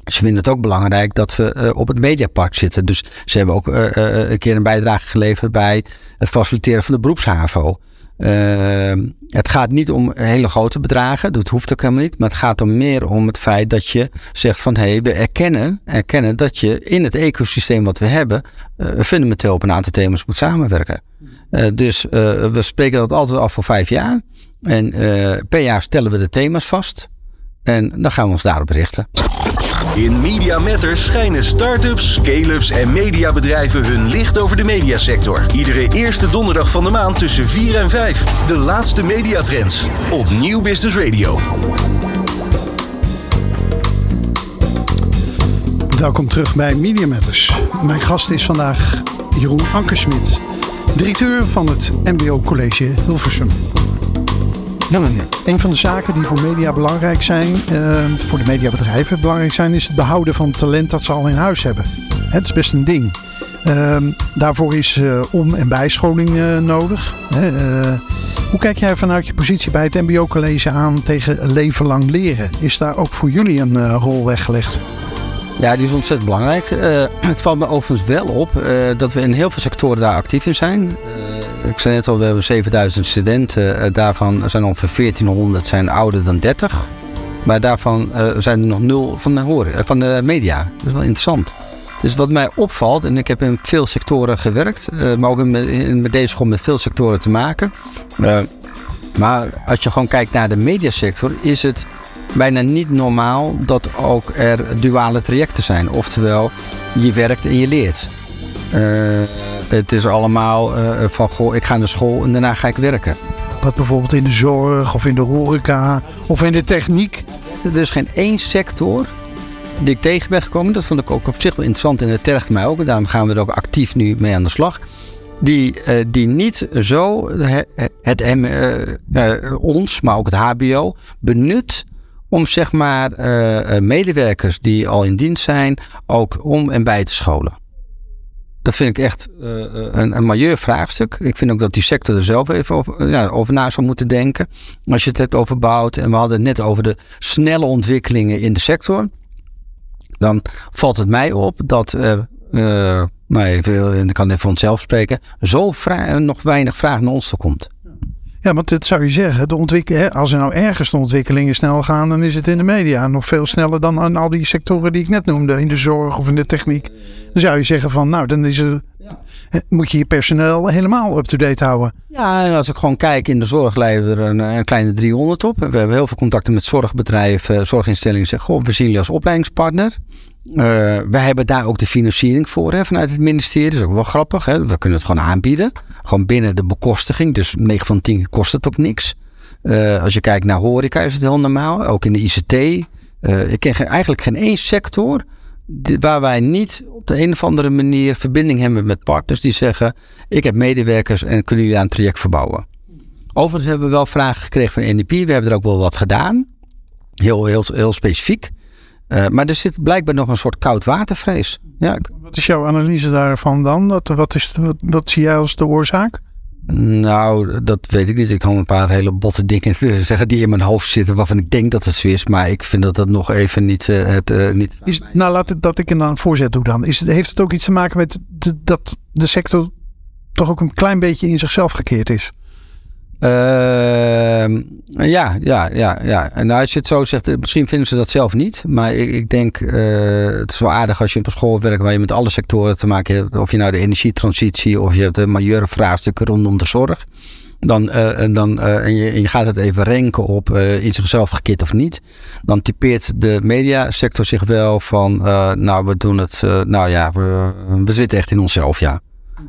ze vinden het ook belangrijk dat we op het Mediapark zitten. Dus ze hebben ook een keer een bijdrage geleverd bij het faciliteren van de beroepshavo. Uh, het gaat niet om hele grote bedragen, dat hoeft ook helemaal niet. Maar het gaat om meer om het feit dat je zegt van hé, hey, we erkennen, erkennen dat je in het ecosysteem wat we hebben, uh, fundamenteel op een aantal thema's moet samenwerken. Uh, dus we spreken dat altijd af voor vijf jaar. En per jaar stellen we de thema's vast. En dan gaan we ons daarop richten. In Media Matters schijnen start-ups, scale-ups en mediabedrijven hun licht over de mediasector. Iedere eerste donderdag van de maand tussen 4 en 5. De laatste mediatrends op Nieuw Business Radio. Welkom terug bij Media Matters. Mijn gast is vandaag Jeroen Ankersmit, directeur van het MBO College Hilversum. Nou, een van de zaken die voor media belangrijk zijn, uh, voor de mediabedrijven belangrijk zijn, is het behouden van talent dat ze al in huis hebben. Het is best een ding. Uh, daarvoor is uh, om- en bijscholing nodig. hoe kijk jij vanuit je positie bij het MBO-college aan tegen leven lang leren? Is daar ook voor jullie een rol weggelegd? Ja, die is ontzettend belangrijk. het valt me overigens wel op dat we in heel veel sectoren daar actief in zijn ik zei net al, we hebben 7000 studenten. Eh, daarvan zijn ongeveer 1400 zijn ouder dan 30. Maar daarvan zijn er nog nul van de, horen, eh, van de media. Dat is wel interessant. Dus wat mij opvalt, en ik heb in veel sectoren gewerkt, maar ook in, met deze school met veel sectoren te maken. Maar als je gewoon kijkt naar de mediasector, is het bijna niet normaal dat ook er duale trajecten zijn. Oftewel, je werkt en je leert. Uh, het is allemaal uh, van, goh, ik ga naar school en daarna ga ik werken. Dat bijvoorbeeld in de zorg of in de horeca of in de techniek? Er is geen één sector die ik tegen ben gekomen. Dat vond ik ook op zich wel interessant en het tergt mij ook. En daarom gaan we er ook actief nu mee aan de slag. Die, uh, die niet zo het, het ons, maar ook het HBO, benut om zeg maar medewerkers die al in dienst zijn, ook om en bij te scholen. Dat vind ik echt uh, een, een majeur vraagstuk. Ik vind ook dat die sector er zelf even over, ja, na zou moeten denken. Als je het hebt over bouwt en we hadden het net over de snelle ontwikkelingen in de sector. Dan valt het mij op dat er, uh, nou even, en ik kan even van onszelf spreken, zo nog weinig vraag naar ons toe komt. Ja, want dat zou je zeggen. De ontwikkeling, als er nou ergens de ontwikkelingen snel gaan, dan is het in de media. Nog veel sneller dan aan al die sectoren die ik net noemde. In de zorg of in de techniek. Dan zou je zeggen van, nou, dan is er, moet je je personeel helemaal up-to-date houden. Ja, en als ik gewoon kijk in de zorg leiden we er een, een, kleine 300 op. We hebben heel veel contacten met zorgbedrijven, zorginstellingen. Zeggen, goh, we zien jullie als opleidingspartner. Uh, wij hebben daar ook de financiering voor hè, vanuit het ministerie. Dat is ook wel grappig. Hè? We kunnen het gewoon aanbieden. Gewoon binnen de bekostiging. Dus 9 van 10 kost het ook niks. Uh, als je kijkt naar horeca is het heel normaal. Ook in de ICT. Uh, ik ken eigenlijk geen één sector waar wij niet op de een of andere manier verbinding hebben met partners die zeggen: Ik heb medewerkers en kunnen jullie aan het traject verbouwen. Overigens hebben we wel vragen gekregen van NDP. We hebben er ook wel wat gedaan. Heel, heel, heel specifiek. Uh, maar er zit blijkbaar nog een soort koudwatervrees. Ja. Wat is jouw analyse daarvan dan? Wat, wat, is, wat, wat zie jij als de oorzaak? Nou, dat weet ik niet. Ik kan een paar hele botte dingen zeggen die in mijn hoofd zitten waarvan ik denk dat het zo is. Maar ik vind dat dat nog even niet... Uh, het, uh, niet is, nou, laat het, dat ik er dan een voorzet doe dan. Is het, heeft het ook iets te maken met de, dat de sector toch ook een klein beetje in zichzelf gekeerd is? Uh, ja, ja, ja, ja. En nou, als je het zo zegt, eh, misschien vinden ze dat zelf niet. Maar ik, ik denk, uh, het is wel aardig als je op school werkt waar je met alle sectoren te maken hebt. Of je nou de energietransitie of je hebt de majeure vraagstukken rondom de zorg. Dan, uh, en, dan, en, je, gaat het even renken op iets zichzelf gekit of niet. Dan typeert de mediasector zich wel van, nou we doen het, nou ja, we, we zitten echt in onszelf, ja.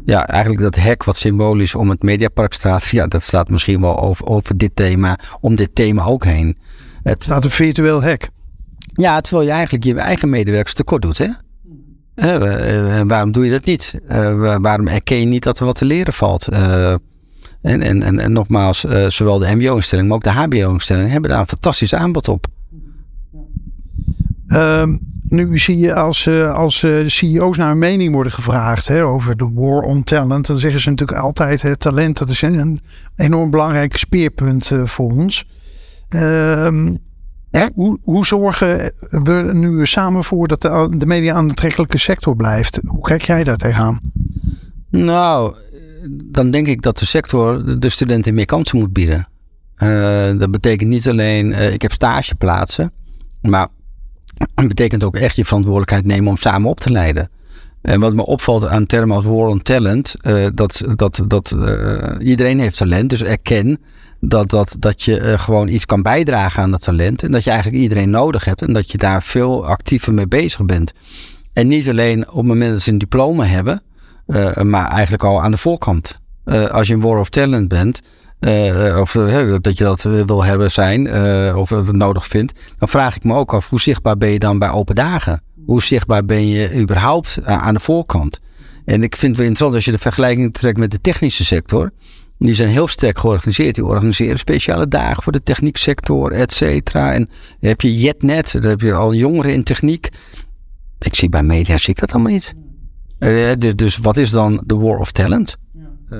Ja, eigenlijk dat hek wat symbolisch om het Mediapark staat. Ja, dat staat misschien wel over, over dit thema, om dit thema ook heen. Het staat een virtueel hek. Ja, terwijl je eigenlijk je eigen medewerkers tekort doet, hè? Uh, waarom doe je dat niet? Uh, waarom erken je niet dat er wat te leren valt? Uh, en, en, en, en, nogmaals, zowel de MBO-instelling, maar ook de HBO-instelling hebben daar een fantastisch aanbod op. Ehm, nu zie je als, uh, als uh, de CEO's naar een mening worden gevraagd hè, over de war on talent. Dan zeggen ze natuurlijk altijd: het talent dat is een enorm belangrijk speerpunt uh, voor ons. Ehm, hoe, zorgen we nu samen voor dat de, de media aantrekkelijke sector blijft? Hoe kijk jij daar tegenaan? Nou, dan denk ik dat de sector de studenten meer kansen moet bieden. dat betekent niet alleen, ik heb stageplaatsen, maar dat betekent ook echt je verantwoordelijkheid nemen om samen op te leiden. En wat me opvalt aan termen als war on talent, uh, dat, dat, dat uh, iedereen heeft talent. Dus erken dat, dat, dat je uh, gewoon iets kan bijdragen aan dat talent. En dat je eigenlijk iedereen nodig hebt. En dat je daar veel actiever mee bezig bent. En niet alleen op het moment dat ze een diploma hebben, maar eigenlijk al aan de voorkant. als je een war of talent bent, uh, of uh, dat je dat wil hebben zijn, uh, of dat het nodig vindt, dan vraag ik me ook af hoe zichtbaar ben je dan bij open dagen? Hoe zichtbaar ben je überhaupt aan de voorkant? En ik vind het wel interessant als je de vergelijking trekt met de technische sector. Die zijn heel sterk georganiseerd. Die organiseren speciale dagen voor de technieksector, et cetera. En dan heb je Jetnet, daar heb je al jongeren in techniek. Ik zie bij media zie ik dat allemaal niet. Uh, dus, dus wat is dan de war of talent? Uh,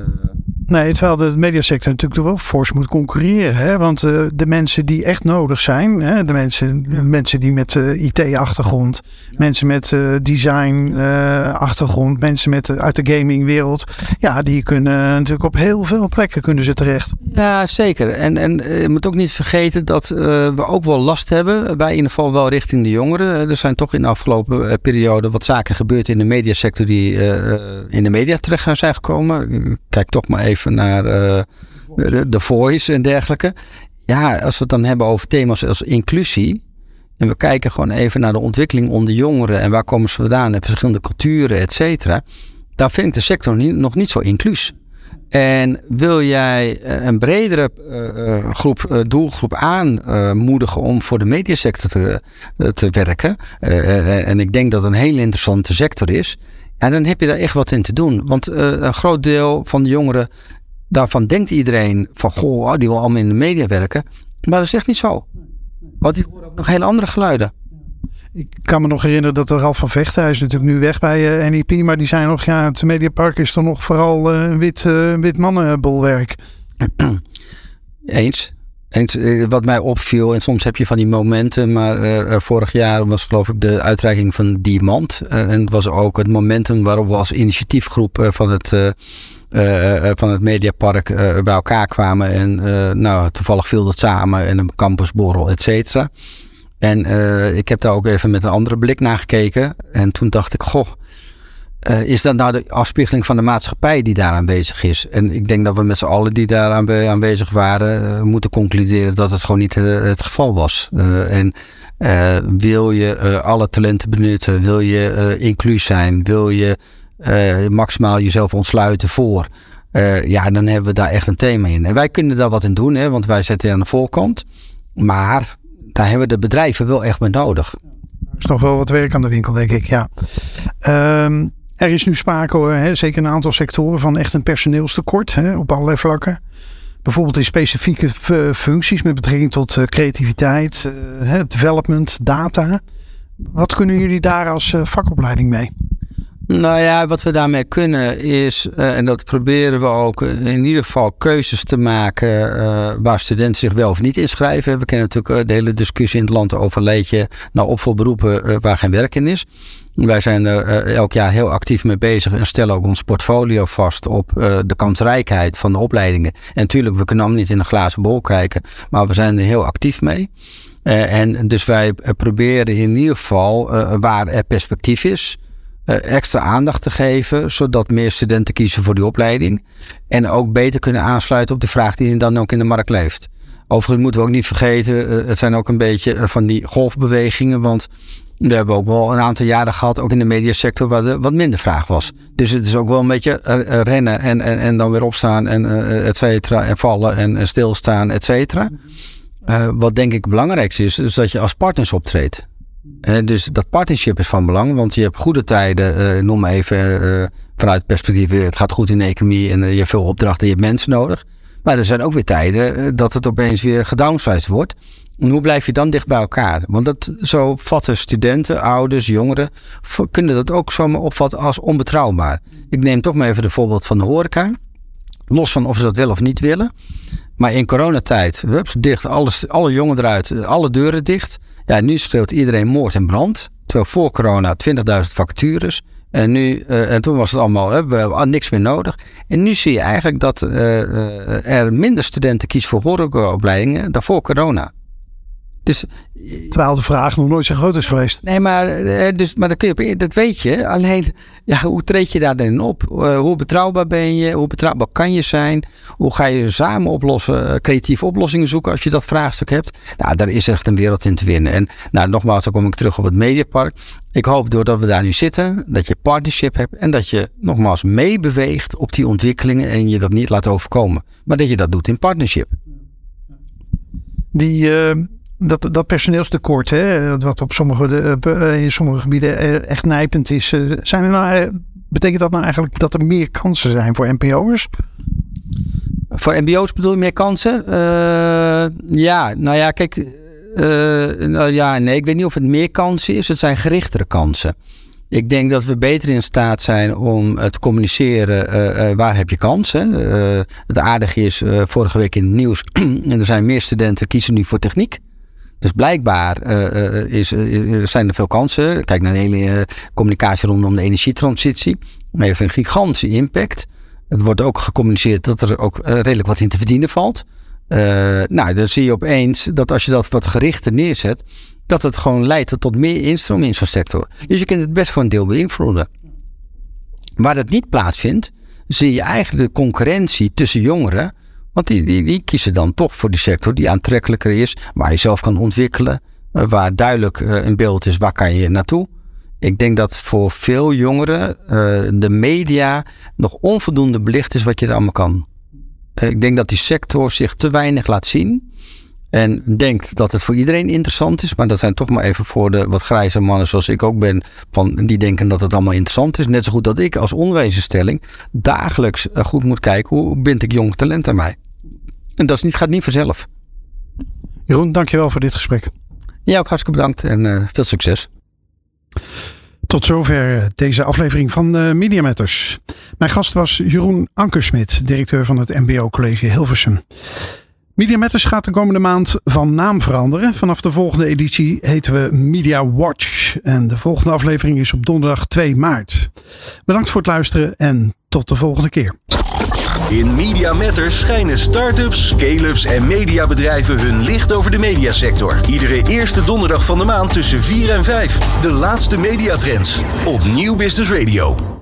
Nee, terwijl de mediasector natuurlijk wel fors moet concurreren. Hè? Want uh, de mensen die echt nodig zijn, hè? de mensen, ja. mensen die met uh, IT-achtergrond, ja. mensen met uh, design-achtergrond, mensen met, uit de gamingwereld, ja, die kunnen natuurlijk op heel veel plekken kunnen ze terecht. Ja, zeker. En, en je moet ook niet vergeten dat we ook wel last hebben, wij in ieder geval wel richting de jongeren. Er zijn toch in de afgelopen periode wat zaken gebeurd in de mediasector die in de media terecht zijn gekomen. Kijk toch maar even even naar uh, de, Voice en dergelijke. Ja, als we het dan hebben over thema's als inclusie. En we kijken gewoon even naar de ontwikkeling onder jongeren. En waar komen ze vandaan? En verschillende culturen, et cetera. Daar vind ik de sector niet, nog niet zo inclus. En wil jij eh, een bredere uh, groep, doelgroep aanmoedigen om voor de mediasector te, te werken. en ik denk dat het een hele interessante sector is. En dan heb je daar echt wat in te doen. Want uh, een groot deel van de jongeren, daarvan denkt iedereen van, goh, oh, die wil allemaal in de media werken. Maar dat is echt niet zo. Want die horen ook nog hele andere geluiden. Ik kan me nog herinneren dat er Ralf van Vechten, hij is natuurlijk nu weg bij uh, NEP, maar die zijn nog, ja, het Mediapark is toch nog vooral uh, een wit, uh, wit mannenbolwerk. Eens. Eens, wat mij opviel, en soms heb je van die momenten, maar uh, vorig jaar was geloof ik de uitreiking van Diamant. En het was ook het momentum waarop we als initiatiefgroep van het, van het Mediapark bij elkaar kwamen. En nou, toevallig viel dat samen en een campusborrel, et cetera. En ik heb daar ook even met een andere blik naar gekeken. En toen dacht ik, goh, uh, is dat nou de afspiegeling van de maatschappij die daar aanwezig is? En ik denk dat we met z'n allen die daar aanwezig waren, uh, moeten concluderen dat het gewoon niet uh, het geval was. en wil je alle talenten benutten, wil je inclusief zijn, wil je maximaal jezelf ontsluiten voor, ja, dan hebben we daar echt een thema in. En wij kunnen daar wat in doen, hè, want wij zitten aan de voorkant. Maar daar hebben de bedrijven wel echt bij nodig. Er is nog wel wat werk aan de winkel, denk ik, ja. Um, er is nu sprake, hè, zeker in een aantal sectoren, van echt een personeelstekort hè, op allerlei vlakken. Bijvoorbeeld in specifieke functies met betrekking tot uh, creativiteit, uh, development, data. Wat kunnen jullie daar als uh, vakopleiding mee? Nou ja, wat we daarmee kunnen is, uh, en dat proberen we ook in ieder geval keuzes te maken uh, waar studenten zich wel of niet inschrijven. We kennen natuurlijk de hele discussie in het land over leed je naar opvolberoepen uh, waar geen werk in is. Wij zijn er elk jaar heel actief mee bezig en stellen ook ons portfolio vast op de kansrijkheid van de opleidingen. En natuurlijk, we kunnen allemaal niet in een glazen bol kijken, maar we zijn er heel actief mee. En dus wij proberen in ieder geval, waar er perspectief is, extra aandacht te geven, zodat meer studenten kiezen voor die opleiding. En ook beter kunnen aansluiten op de vraag die dan ook in de markt leeft. Overigens moeten we ook niet vergeten, het zijn ook een beetje van die golfbewegingen, want we hebben ook wel een aantal jaren gehad, ook in de mediasector, waar er wat minder vraag was. Dus het is ook wel een beetje rennen en, en, en dan weer opstaan en et cetera. En vallen en, stilstaan, et cetera. Wat denk ik belangrijkste is, is dat je als partners optreedt. Dus dat partnership is van belang, want je hebt goede tijden, noem maar even vanuit het perspectief, het gaat goed in de economie en je hebt veel opdrachten, je hebt mensen nodig. Maar er zijn ook weer tijden dat het opeens weer gedownsized wordt. En hoe blijf je dan dicht bij elkaar? Want dat, zo vatten studenten, ouders, jongeren, kunnen dat ook zomaar opvatten als onbetrouwbaar. Ik neem toch maar even de voorbeeld van de horeca. Los van of ze dat willen of niet willen. Maar in coronatijd, hups, dicht, alles, alle jongen eruit, alle deuren dicht. Ja, nu schreeuwt iedereen moord en brand. Terwijl voor corona 20.000 vacatures. En, nu, uh, en toen was het allemaal, we hebben niks meer nodig. En nu zie je eigenlijk dat uh, er minder studenten kiezen voor horecaopleidingen dan voor corona. Dus, Terwijl de vraag nog nooit zo groot is geweest. Nee, maar, eh, dus, maar dat, kun je, dat weet je. Alleen, ja, hoe treed je daar dan op? Uh, hoe betrouwbaar ben je? Hoe betrouwbaar kan je zijn? Hoe ga je samen oplossen, uh, creatieve oplossingen zoeken als je dat vraagstuk hebt? Nou, daar is echt een wereld in te winnen. En nou, nogmaals, dan kom ik terug op het Mediapark. Ik hoop doordat we daar nu zitten, dat je partnership hebt en dat je nogmaals meebeweegt op die ontwikkelingen en je dat niet laat overkomen. Maar dat je dat doet in partnership. Die dat, dat personeelstekort, hè, wat op sommige, uh, in sommige gebieden echt nijpend is. zijn er nou, betekent dat nou eigenlijk dat er meer kansen zijn voor NPO'ers? Voor MBO's bedoel je meer kansen? ja, nou ja, kijk. nou ja, nee, ik weet niet of het meer kansen is. Het zijn gerichtere kansen. Ik denk dat we beter in staat zijn om te communiceren waar heb je kansen. het aardige is, vorige week in het nieuws, en er zijn meer studenten kiezen nu voor techniek. Dus blijkbaar uh, is, zijn er veel kansen. Kijk naar de hele communicatie rondom de energietransitie. Dat heeft een gigantische impact. Het wordt ook gecommuniceerd dat er ook redelijk wat in te verdienen valt. nou, dan zie je opeens dat als je dat wat gerichter neerzet, dat het gewoon leidt tot meer instroom in zo'n sector. Dus je kunt het best voor een deel beïnvloeden. Waar dat niet plaatsvindt, zie je eigenlijk de concurrentie tussen jongeren want die, die, die kiezen dan toch voor die sector die aantrekkelijker is, waar je zelf kan ontwikkelen, eh, waar duidelijk een eh, beeld is waar kan je naartoe. Ik denk dat voor veel jongeren uh, de media nog onvoldoende belicht is wat je er allemaal kan. ik denk dat die sector zich te weinig laat zien. En denkt dat het voor iedereen interessant is. Maar dat zijn toch maar even voor de wat grijze mannen zoals ik ook ben. Van, die denken dat het allemaal interessant is. Net zo goed dat ik als onderwijsinstelling dagelijks goed moet kijken. Hoe bind ik jong talent aan mij? En dat is niet, gaat niet vanzelf. Jeroen, dankjewel voor dit gesprek. Ja, ook hartstikke bedankt en uh, veel succes. Tot zover eh, deze aflevering van uh, Media Matters. Mijn gast was Jeroen Ankersmit, directeur van het MBO College Hilversum. Media Matters gaat de komende maand van naam veranderen. Vanaf de volgende editie heten we Media Watch. En de volgende aflevering is op donderdag 2 maart. Bedankt voor het luisteren en tot de volgende keer. In Media Matters schijnen start-ups, scale-ups en mediabedrijven hun licht over de mediasector. Iedere eerste donderdag van de maand tussen 4 en 5. De laatste mediatrends op Nieuw Business Radio.